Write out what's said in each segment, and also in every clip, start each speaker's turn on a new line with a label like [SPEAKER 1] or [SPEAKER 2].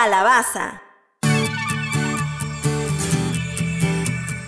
[SPEAKER 1] Calabaza.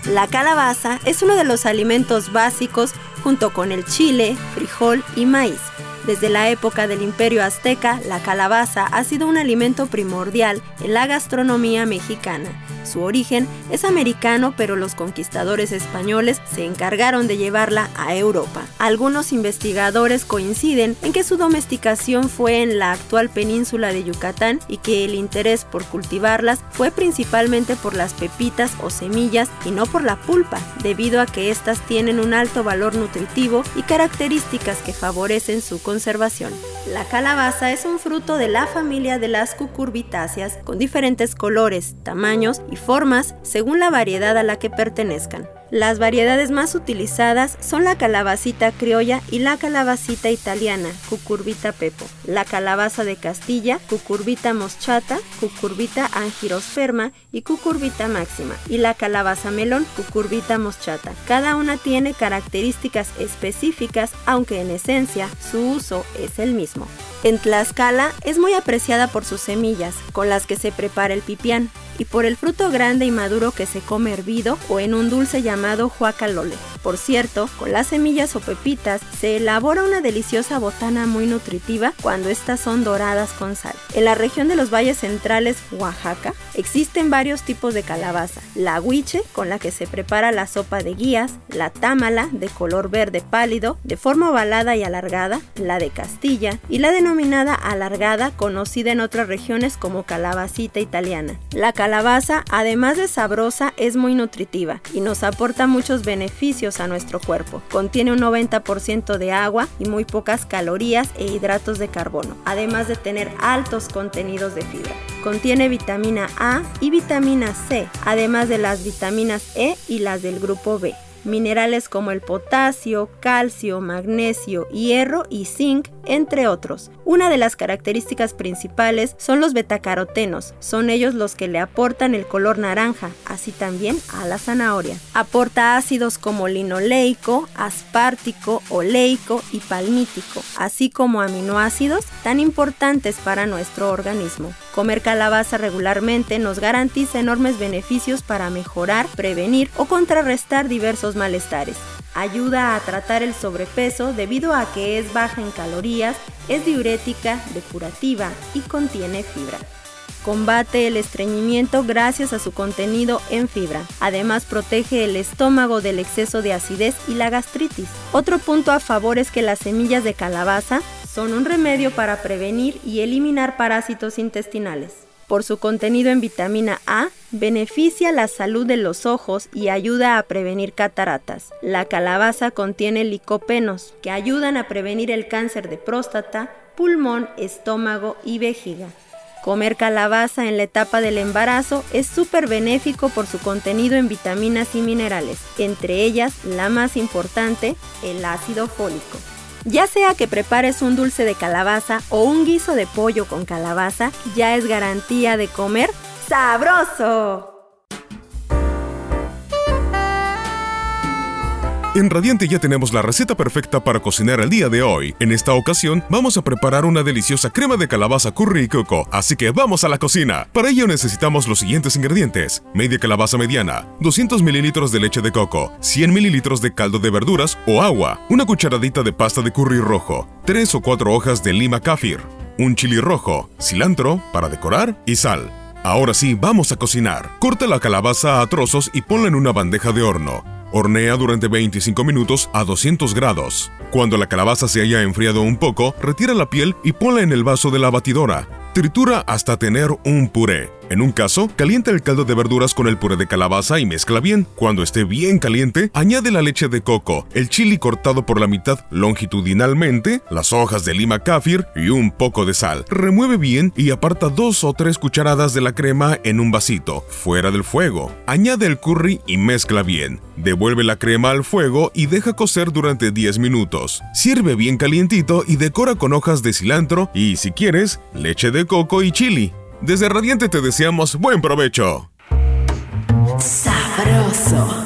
[SPEAKER 1] La calabaza es uno de los alimentos básicos junto con el chile, frijol y maíz. Desde la época del imperio azteca, la calabaza ha sido un alimento primordial en la gastronomía mexicana su origen es americano, pero los conquistadores españoles se encargaron de llevarla a Europa. Algunos investigadores coinciden en que su domesticación fue en la actual península de Yucatán y que el interés por cultivarlas fue principalmente por las pepitas o semillas y no por la pulpa, debido a que éstas tienen un alto valor nutritivo y características que favorecen su conservación. La calabaza es un fruto de la familia de las cucurbitáceas con diferentes colores, tamaños y formas según la variedad a la que pertenezcan. Las variedades más utilizadas son la calabacita criolla y la calabacita italiana, Cucurbita pepo, la calabaza de Castilla, Cucurbita moschata, Cucurbita angirosperma y Cucurbita máxima, y la calabaza melón, Cucurbita moschata. Cada una tiene características específicas, aunque en esencia su uso es el mismo. En Tlaxcala es muy apreciada por sus semillas, con las que se prepara el pipián, y por el fruto grande y maduro que se come hervido o en un dulce llamado huacalole. Por cierto, con las semillas o pepitas se elabora una deliciosa botana muy nutritiva cuando estas son doradas con sal. En la región de los valles centrales, Oaxaca, existen varios tipos de calabaza. La huiche, con la que se prepara la sopa de guías, la támala, de color verde pálido, de forma ovalada y alargada, la de Castilla, y la denominada alargada, conocida en otras regiones como calabacita italiana. La calabaza, además de sabrosa, es muy nutritiva y nos aporta muchos beneficios a nuestro cuerpo. Contiene un 90% de agua y muy pocas calorías e hidratos de carbono, además de tener altos contenidos de fibra. Contiene vitamina A y vitamina C, además de las vitaminas E y las del grupo B minerales como el potasio, calcio, magnesio, hierro y zinc, entre otros. Una de las características principales son los betacarotenos, son ellos los que le aportan el color naranja, así también a la zanahoria. Aporta ácidos como linoleico, aspartico, oleico y palmítico, así como aminoácidos tan importantes para nuestro organismo. Comer calabaza regularmente nos garantiza enormes beneficios para mejorar, prevenir o contrarrestar diversos malestares. Ayuda a tratar el sobrepeso debido a que es baja en calorías, es diurética, depurativa y contiene fibra. Combate el estreñimiento gracias a su contenido en fibra. Además protege el estómago del exceso de acidez y la gastritis. Otro punto a favor es que las semillas de calabaza son un remedio para prevenir y eliminar parásitos intestinales. Por su contenido en vitamina A, beneficia la salud de los ojos y ayuda a prevenir cataratas. La calabaza contiene licopenos, que ayudan a prevenir el cáncer de próstata, pulmón, estómago y vejiga. Comer calabaza en la etapa del embarazo es súper benéfico por su contenido en vitaminas y minerales, entre ellas la más importante, el ácido fólico. Ya sea que prepares un dulce de calabaza o un guiso de pollo con calabaza, ya es garantía de comer sabroso.
[SPEAKER 2] En Radiante ya tenemos la receta perfecta para cocinar el día de hoy. En esta ocasión vamos a preparar una deliciosa crema de calabaza curry y coco, así que vamos a la cocina. Para ello necesitamos los siguientes ingredientes. Media calabaza mediana, 200 mililitros de leche de coco, 100 mililitros de caldo de verduras o agua, una cucharadita de pasta de curry rojo, 3 o 4 hojas de lima kafir, un chili rojo, cilantro para decorar y sal. Ahora sí, vamos a cocinar. Corta la calabaza a trozos y ponla en una bandeja de horno. Hornea durante 25 minutos a 200 grados. Cuando la calabaza se haya enfriado un poco, retira la piel y ponla en el vaso de la batidora. Tritura hasta tener un puré. En un caso, calienta el caldo de verduras con el puré de calabaza y mezcla bien. Cuando esté bien caliente, añade la leche de coco, el chili cortado por la mitad longitudinalmente, las hojas de lima kafir y un poco de sal. Remueve bien y aparta dos o tres cucharadas de la crema en un vasito, fuera del fuego. Añade el curry y mezcla bien. Devuelve la crema al fuego y deja cocer durante 10 minutos. Sirve bien calientito y decora con hojas de cilantro y, si quieres, leche de coco y chili. Desde Radiante te deseamos buen provecho.
[SPEAKER 1] Sabroso.